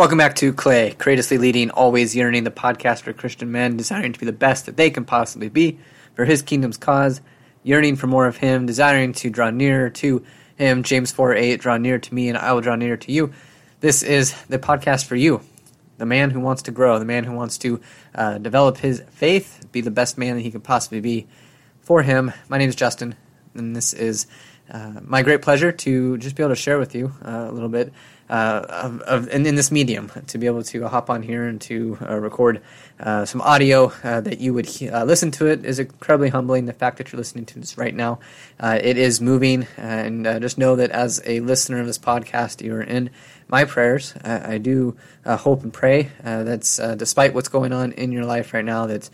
Welcome back to Clay, courageously leading, always yearning, the podcast for Christian men desiring to be the best that they can possibly be for his kingdom's cause, yearning for more of him, desiring to draw nearer to him. James 4 8, draw near to me and I will draw near to you. This is the podcast for you, the man who wants to grow, the man who wants to uh, develop his faith, be the best man that he can possibly be for him. My name is Justin, and this is uh, my great pleasure to just be able to share with you uh, a little bit uh, of, of in, in, this medium to be able to hop on here and to uh, record uh, some audio uh, that you would he- uh, listen to it is incredibly humbling. The fact that you're listening to this right now, uh, it is moving, and just know that as a listener of this podcast, you are in my prayers. I do hope and pray that despite what's going on in your life right now, that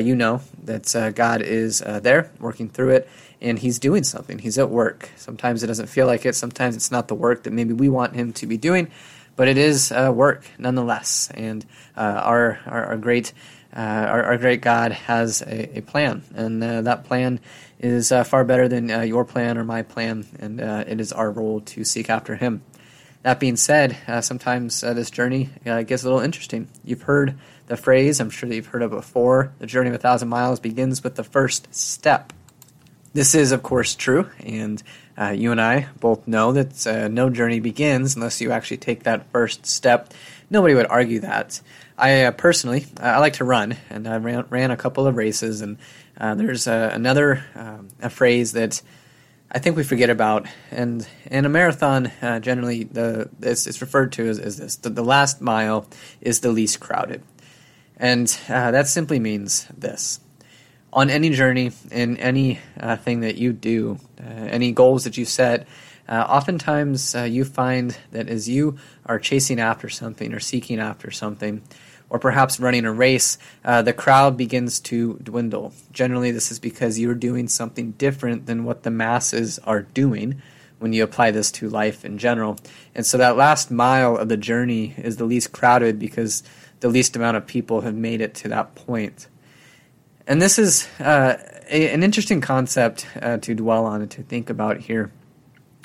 you know that God is there working through it and he's doing something. He's at work. Sometimes it doesn't feel like it. Sometimes it's not the work that maybe we want him to be doing, but it is uh, work nonetheless. And uh, our, our, our great uh, our, our, great God has a, a plan, and uh, that plan is uh, far better than uh, your plan or my plan, and it is our role to seek after Him. That being said, sometimes this journey gets a little interesting. You've heard the phrase, I'm sure that you've heard it before the journey of a thousand miles begins with the first step. This is, of course, true, and uh, you and I both know that uh, no journey begins unless you actually take that first step. Nobody would argue that. I uh, personally, I like to run, and I ran, ran a couple of races, and uh, there's another um, a phrase that I think we forget about, and in a marathon, uh, generally, the it's, it's, referred to as, as this: the, the, last mile is the least crowded, and uh, that simply means this on any journey in any uh, thing that you do, uh, any goals that you set, uh, oftentimes uh, you find that as you are chasing after something or seeking after something, or perhaps running a race, uh, the crowd begins to dwindle. Generally, this is because you're doing something different than what the masses are doing when you apply this to life in general. And so that last mile of the journey is the least crowded because the least amount of people have made it to that point. And this is uh, a, an interesting concept uh, to dwell on and to think about here.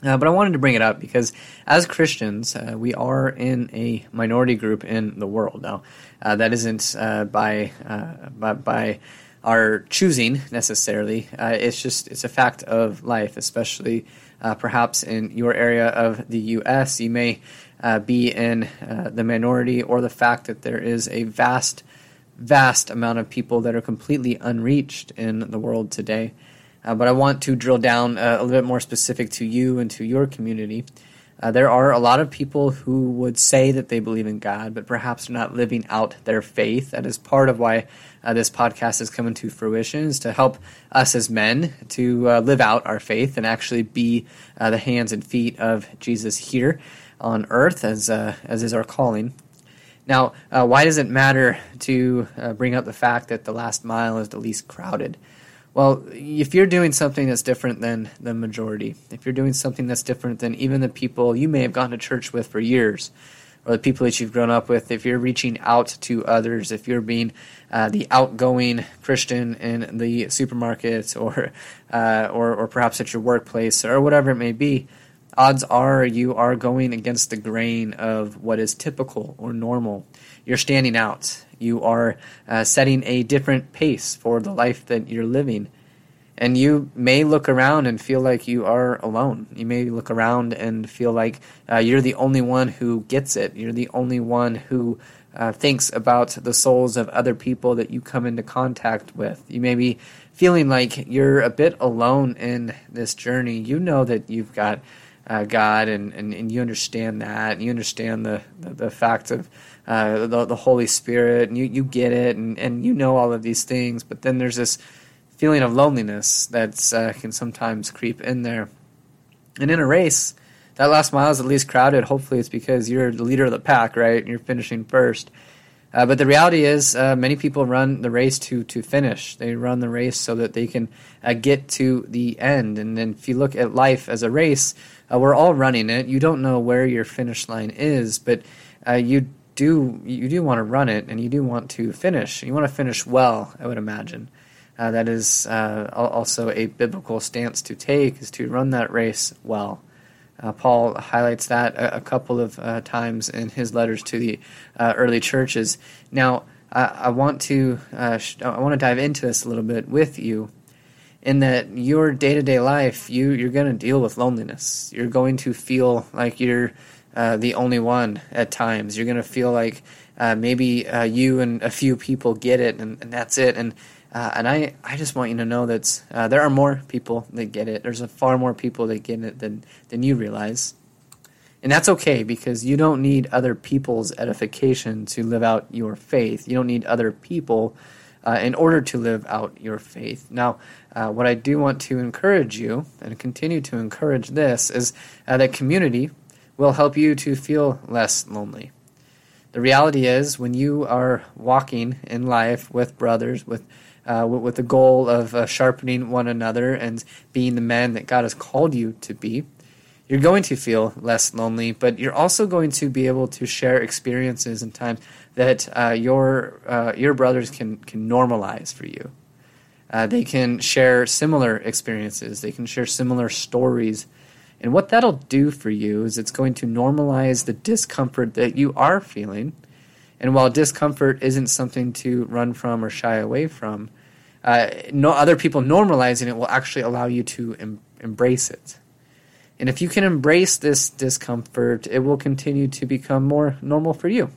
Uh, but I wanted to bring it up because as Christians, uh, we are in a minority group in the world. Now, uh, that isn't uh, by, by, by our choosing necessarily. it's just it's a fact of life, especially perhaps in your area of the U.S. You may be in the minority, or the fact that there is a vast vast amount of people that are completely unreached in the world today. Uh, but I want to drill down uh, a little bit more specific to you and to your community. Uh, there are a lot of people who would say that they believe in God, but perhaps not living out their faith. That is part of why uh, this podcast is coming to fruition, is to help us as men to uh, live out our faith and actually be uh, the hands and feet of Jesus here on earth, as as is our calling. Now, uh, why does it matter to uh, bring up the fact that the last mile is the least crowded? Well, if you're doing something that's different than the majority, if you're doing something that's different than even the people you may have gone to church with for years, or the people that you've grown up with, if you're reaching out to others, if you're being uh, the outgoing Christian in the supermarket, or, uh, or or perhaps at your workplace, or whatever it may be, odds are you are going against the grain of what is typical or normal. You're standing out. You are uh, setting a different pace for the life that you're living. And you may look around and feel like you are alone. You may look around and feel like uh, you're the only one who gets it. You're the only one who uh, thinks about the souls of other people that you come into contact with. You may be feeling like you're a bit alone in this journey. You know that you've got uh, God, and, and, and you understand that, and you understand the, the, the fact of uh, the, the Holy Spirit, and you, you get it, and, and you know all of these things, but then there's this feeling of loneliness that uh, can sometimes creep in there. And in a race, that last mile is at least crowded. Hopefully, it's because you're the leader of the pack, right? And you're finishing first. Uh, but the reality is, uh, many people run the race to to finish. They run the race so that they can uh, get to the end. And then, if you look at life as a race, uh, we're all running it. You don't know where your finish line is, but uh, you do you do want to run it, and you do want to finish. You want to finish well, I would imagine. Uh, that is also a biblical stance to take: is to run that race well. Uh, Paul highlights that a, a couple of uh, times in his letters to the uh, early churches. Now, I want to uh, sh- I want to dive into this a little bit with you, in that your day to day life, you you're going to deal with loneliness. You're going to feel like you're uh, the only one at times. You're going to feel like uh, maybe you and a few people get it, and, and that's it. And uh, and I, I just want you to know that uh, there are more people that get it. There's a far more people that get it than, than you realize. And that's okay because you don't need other people's edification to live out your faith. You don't need other people uh, in order to live out your faith. Now, uh, what I do want to encourage you and continue to encourage this is uh, that community will help you to feel less lonely. The reality is, when you are walking in life with brothers, with uh, with, with, the goal of uh, sharpening one another and being the man that God has called you to be, you're going to feel less lonely, but you're also going to be able to share experiences and times that uh, your uh, your brothers can can normalize for you. Uh, they can share similar experiences. They can share similar stories. And what that'll do for you is it's going to normalize the discomfort that you are feeling. And while discomfort isn't something to run from or shy away from, uh, no other people normalizing it will actually allow you to em- embrace it. And if you can embrace this discomfort, it will continue to become more normal for you.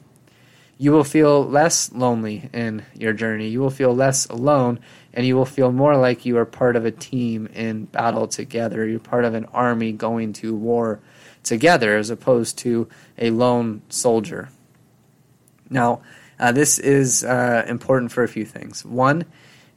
You will feel less lonely in your journey. You will feel less alone, and you will feel more like you are part of a team in battle together. You're part of an army going to war together as opposed to a lone soldier. Now, uh, this is uh, important for a few things. One,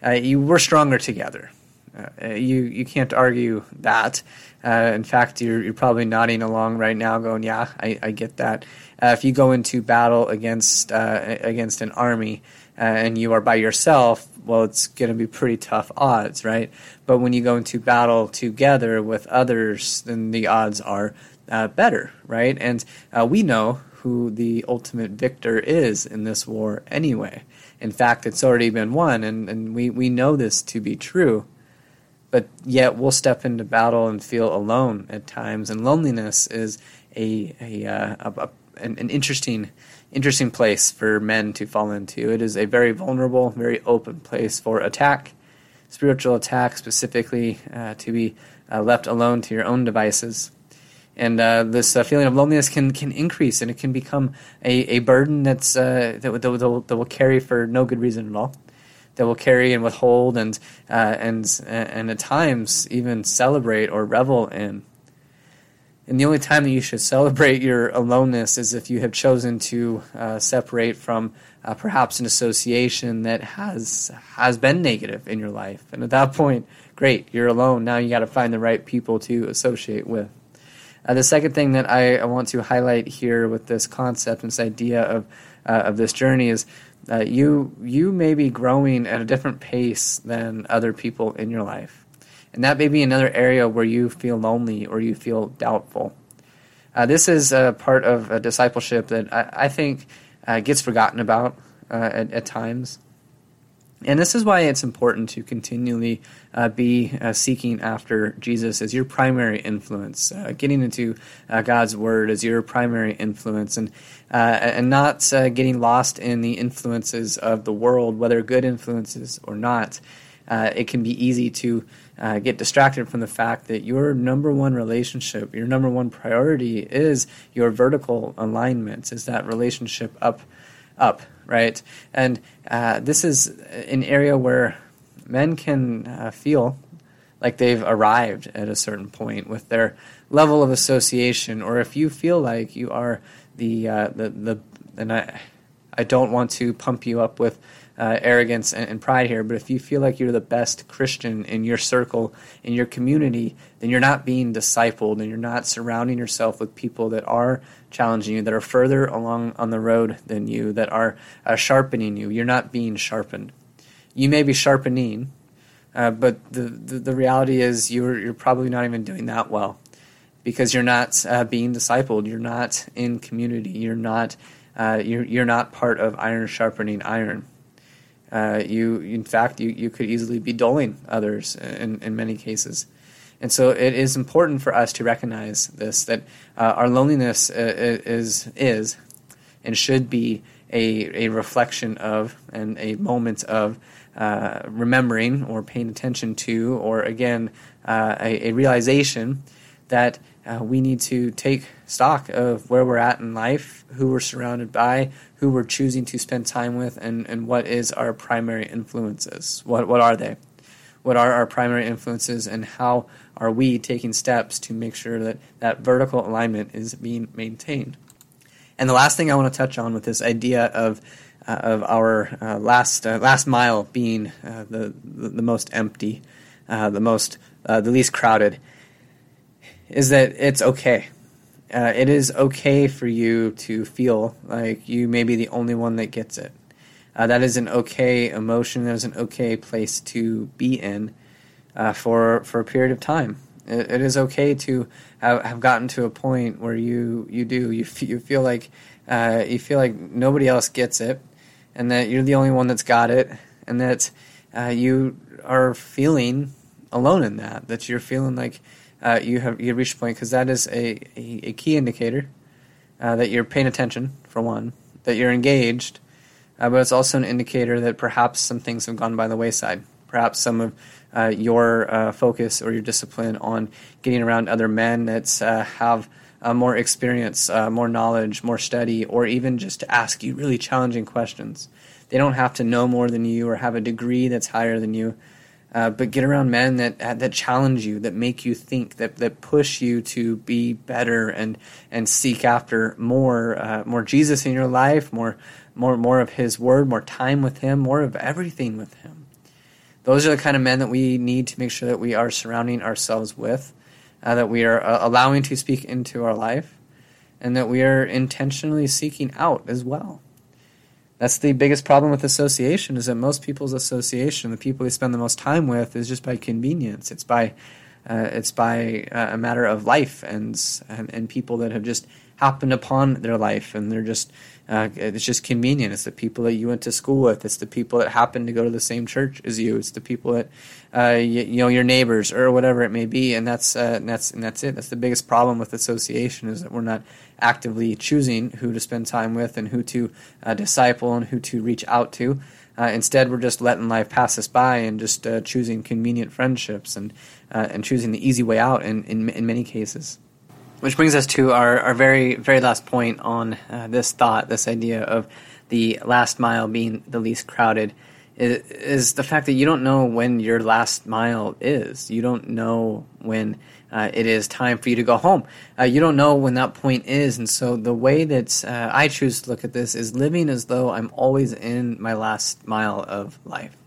uh, you were stronger together. Uh, you you can't argue that. Uh, in fact, you're you're probably nodding along right now, going, "Yeah, I, I get that." Uh, if you go into battle against uh, against an army uh, and you are by yourself, well, it's going to be pretty tough odds, right? But when you go into battle together with others, then the odds are better, right? And we know who the ultimate victor is in this war anyway. In fact, it's already been won, and, and we, we know this to be true. But yet, we'll step into battle and feel alone at times, and loneliness is a, a, uh, a, a an, an interesting interesting place for men to fall into. It is a very vulnerable, very open place for attack, spiritual attack specifically, uh, to be uh, left alone to your own devices and uh, this uh, feeling of loneliness can can increase and it can become a, a burden that's uh, that, that, that, that, will carry for no good reason at all. That will carry and withhold and uh, and and at times even celebrate or revel in. And the only time that you should celebrate your aloneness is if you have chosen to uh, separate from uh, perhaps an association that has has been negative in your life. And at that point great you're alone. Now you got to find the right people to associate with uh, the second thing that I, I, want to highlight here with this concept and this idea of uh, of this journey is uh, you you may be growing at a different pace than other people in your life, and that may be another area where you feel lonely or you feel doubtful. Uh, this is a part of a discipleship that I, I think uh, gets forgotten about uh, at, at times. And this is why it's important to continually uh, be uh, seeking after Jesus as your primary influence, uh, getting into uh, God's Word as your primary influence, and uh, and not uh, getting lost in the influences of the world, whether good influences or not. it can be easy to get distracted from the fact that your number one relationship, your number one priority, is your vertical alignment, is that relationship up, up right? And uh, this is an area where men can uh, feel like they've arrived at a certain point with their level of association, or if you feel like you are the uh, the the and I I don't want to pump you up with uh, arrogance and, and, pride here, but if you feel like you're the best Christian in your circle, in your community, then you're not being discipled and you're not surrounding yourself with people that are challenging you, that are further along on the road than you, that are uh, sharpening you. You're not being sharpened. You may be sharpening, uh, but the, the, the reality is you're you're probably not even doing that well because you're not uh, being discipled. You're not in community. You're not uh, you're you're not part of iron sharpening iron. Uh, you, in fact, you, you could easily be dulling others in, in many cases. And so it is important for us to recognize this that uh, our loneliness uh, is is and should be a, a reflection of and a moment of uh, remembering or paying attention to, or again, uh, a, a, realization that uh, we need to take stock of where we're at in life, who we're surrounded by, who we're choosing to spend time with, and, and what is our primary influences. What, what are they? What are our primary influences, and how are we taking steps to make sure that that vertical alignment is being maintained? And the last thing I want to touch on with this idea of uh, of our uh, last uh, last mile being uh, the, the, the most empty, uh, the most the least crowded, is that it's okay. it is okay for you to feel like you may be the only one that gets it. that is an okay emotion. That is an okay place to be in for for a period of time. It, it is okay to have, have, gotten to a point where you you do you f- you feel like uh, you feel like nobody else gets it, and that you're the only one that's got it, and that uh, you are feeling alone in that. That you're feeling like uh, you have you reached a point because that is a, a, a key indicator uh, that you're paying attention for one, that you're engaged, uh, but it's also an indicator that perhaps some things have gone by the wayside. Perhaps some of uh, your uh, focus or your discipline on getting around other men that uh, have more experience, more knowledge, more study, or even just to ask you really challenging questions. They don't have to know more than you or have a degree that's higher than you. Uh, but get around men that that challenge you, that make you think, that that push you to be better and and seek after more more Jesus in your life, more more more of His Word, more time with Him, more of everything with Him those are the kind of men that we need to make sure that we are surrounding ourselves with, uh, that we are uh, allowing to speak into our life, and that we are intentionally seeking out as well. That's the biggest problem with association is that most people's association, the people they spend the most time with, is just by convenience. It's by uh, it's by uh, a matter of life and, and and people that have just happened upon their life and they're just uh, it's just convenient. It's the people that you went to school with. It's the people that happen to go to the same church as you. It's the people that uh, you, you, know your neighbors or whatever it may be. And that's uh, and that's and that's it. That's the biggest problem with association is that we're not actively choosing who to spend time with and who to uh, disciple and who to reach out to. Uh, instead, we're just letting life pass us by and just uh, choosing convenient friendships and and choosing the easy way out in, in, in many cases. Which brings us to our, our very, very last point on uh, this thought, this idea of the last mile being the least crowded, is, is, the fact that you don't know when your last mile is. You don't know when uh, it is time for you to go home. Uh, you don't know when that point is. And so the way that uh, I choose to look at this is living as though I'm always in my last mile of life.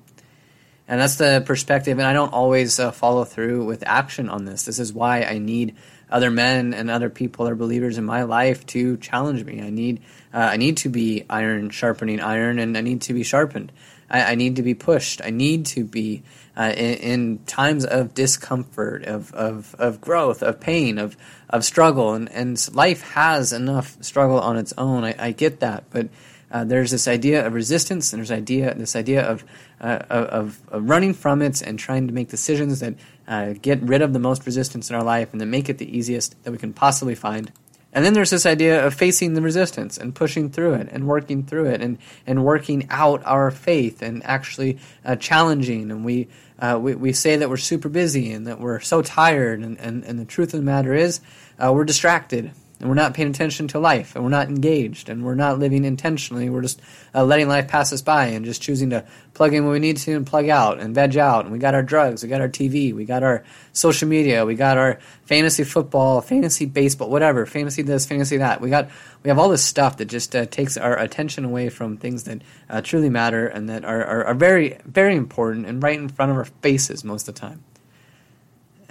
And that's the perspective. And I don't always uh, follow through with action on this. This is why I need other men and other people or believers in my life to challenge me. I need uh, I need to be iron sharpening iron, and I need to be sharpened. I, I need to be pushed. I need to be uh, in, in, times of discomfort, of, of, of growth, of pain, of of struggle, and, and life has enough struggle on its own. I, I get that, but uh, there's this idea of resistance, and there's idea this idea of, uh, of, of running from it and trying to make decisions that uh, get rid of the most resistance in our life and then make it the easiest that we can possibly find. And then there's this idea of facing the resistance and pushing through it and working through it and, and working out our faith and actually uh, challenging. And we, uh, we, we say that we're super busy and that we're so tired. And, and, and the truth of the matter is, uh, we're distracted and we're not paying attention to life and we're not engaged and we're not living intentionally. We're just uh, letting life pass us by and just choosing to plug in when we need to and plug out and veg out. And we got our drugs we got our tv we got our social media we got our fantasy football fantasy baseball whatever fantasy this fantasy that. We got we have all this stuff that just uh, takes our attention away from things that uh, truly matter and that are, are, are, very very important and right in front of our faces most of the time.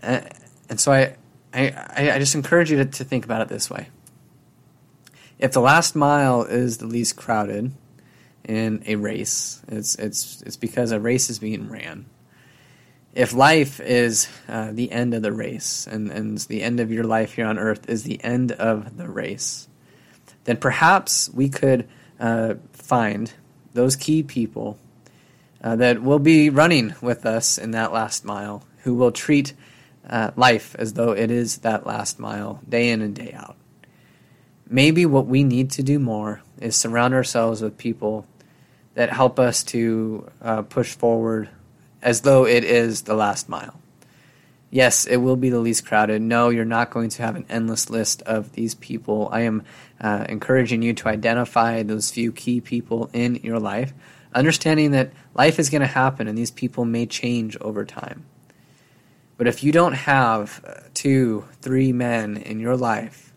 Uh, and so i I, I just encourage you to, to think about it this way. If the last mile is the least crowded in a race, it's, it's, it's because a race is being ran. If life is uh, the end of the race, and, and the end of your life here on earth is the end of the race, then perhaps we could uh, find those key people uh, that will be running with us in that last mile, who will treat uh, life as though it is that last mile, day in and day out. Maybe what we need to do more is surround ourselves with people that help us to uh, push forward as though it is the last mile. Yes, it will be the least crowded. No, you're not going to have an endless list of these people. I am uh, encouraging you to identify those few key people in your life, understanding that life is going to happen and these people may change over time. But if you don't have uh, two, three men in your life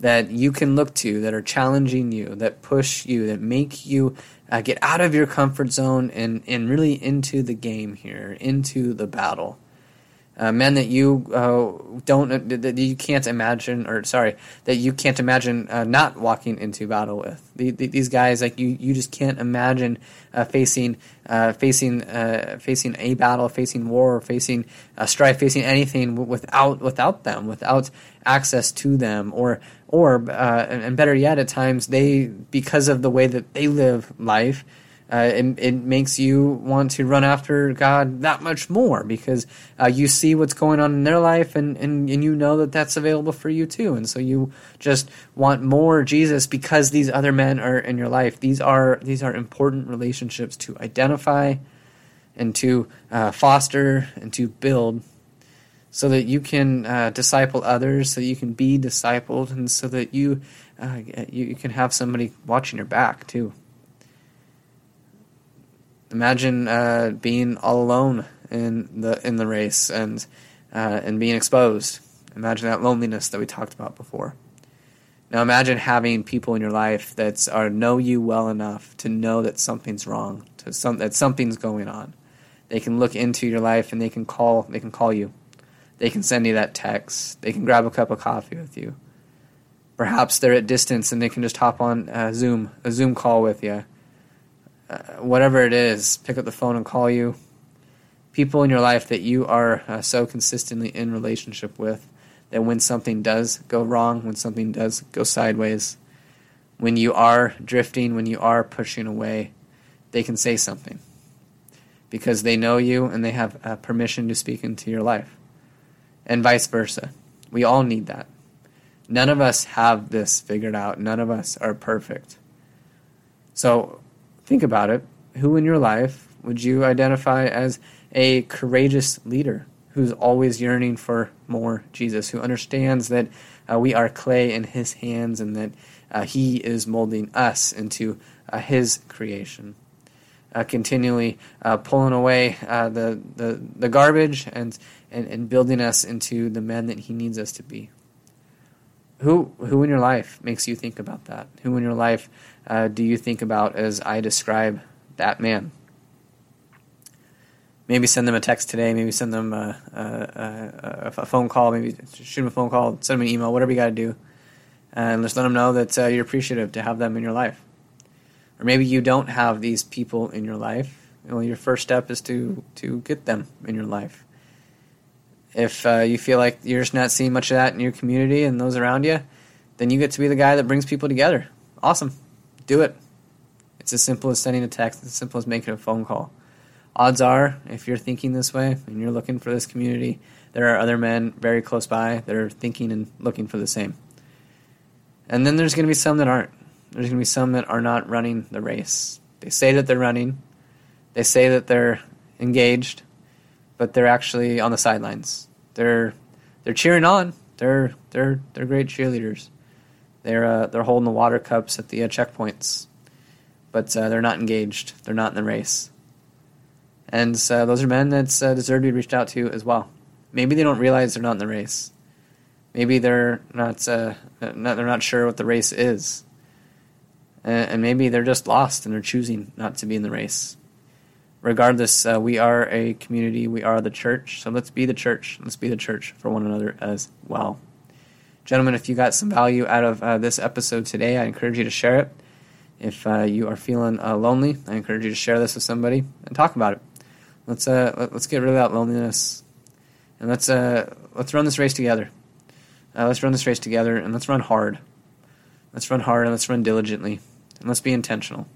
that you can look to, that are challenging you, that push you, that make you uh, get out of your comfort zone and, and really into the game here, into the battle, uh, men that you uh, don't uh, that you can't imagine or sorry that you can't imagine uh, not walking into battle with. The, the, these guys like you you just can't imagine uh, facing uh, facing facing a battle facing war facing strife facing anything without without them without access to them. Or or and, and better yet at times they because of the way that they live life uh, it, it, makes you want to run after God that much more because uh, you see what's going on in their life and, and, and you know that that's available for you too. And so you just want more Jesus because these other men are in your life. These are, these are important relationships to identify and to uh, foster and to build so that you can uh, disciple others, so you can be discipled, and so that you, uh, you, you can have somebody watching your back too. Imagine uh, being all alone in the in the race and uh, and being exposed. Imagine that loneliness that we talked about before. Now imagine having people in your life that are know you well enough to know that something's wrong, to some that something's going on. They can look into your life and they can call they can call you. They can send you that text. They can grab a cup of coffee with you. Perhaps they're at distance and they can just hop on a Zoom a Zoom call with you uh, whatever it is, pick up the phone and call you. People in your life that you are uh, so consistently in relationship with that when something does go wrong, when something does go sideways, when you are drifting, when you are pushing away, they can say something because they know you and they have uh, permission to speak into your life, and vice versa. We all need that. None of us have this figured out. None of us are perfect. So Think about it. Who in your life would you identify as a courageous leader who's always yearning for more Jesus, who understands that uh, we are clay in his hands and that uh, he is molding us into uh, his creation? Uh, continually uh, pulling away uh, the, the, the garbage and, and, and building us into the men that he needs us to be. Who, who in your life makes you think about that? Who in your life uh, do you think about as I describe that man? Maybe send them a text today. Maybe send them a, a, a, a phone call. Maybe shoot them a phone call. Send them an email. Whatever you got to do, and just let them know that uh, you're appreciative to have them in your life. Or maybe you don't have these people in your life. Well, your first step is to to get them in your life. If uh, you feel like you're just not seeing much of that in your community and those around you, then you get to be the guy that brings people together. Awesome do it. It's as simple as sending a text, as simple as making a phone call. Odds are, if you're thinking this way and you're looking for this community, there are other men very close by that are thinking and looking for the same. And then there's going to be some that aren't. There's going to be some that are not running the race. They say that they're running, they say that they're engaged, but they're actually on the sidelines. They're they're cheering on. They're they're they're great cheerleaders. They're uh, they're holding the water cups at the uh, checkpoints, but uh, they're not engaged. They're not in the race. And uh, those are men that uh, deserve to be reached out to as well. Maybe they don't realize they're not in the race. Maybe they're not, uh, not they're not sure what the race is, and, maybe they're just lost and they're choosing not to be in the race. Regardless, we are a community. We are the church. So let's be the church. Let's be the church for one another as well. Gentlemen, if you got some value out of uh, this episode today, I encourage you to share it. If uh, you are feeling uh, lonely, I encourage you to share this with somebody and talk about it. Let's uh, let's get rid of that loneliness, and let's uh, let's run this race together. Uh, let's run this race together, and let's run hard. Let's run hard and let's run diligently, and let's be intentional.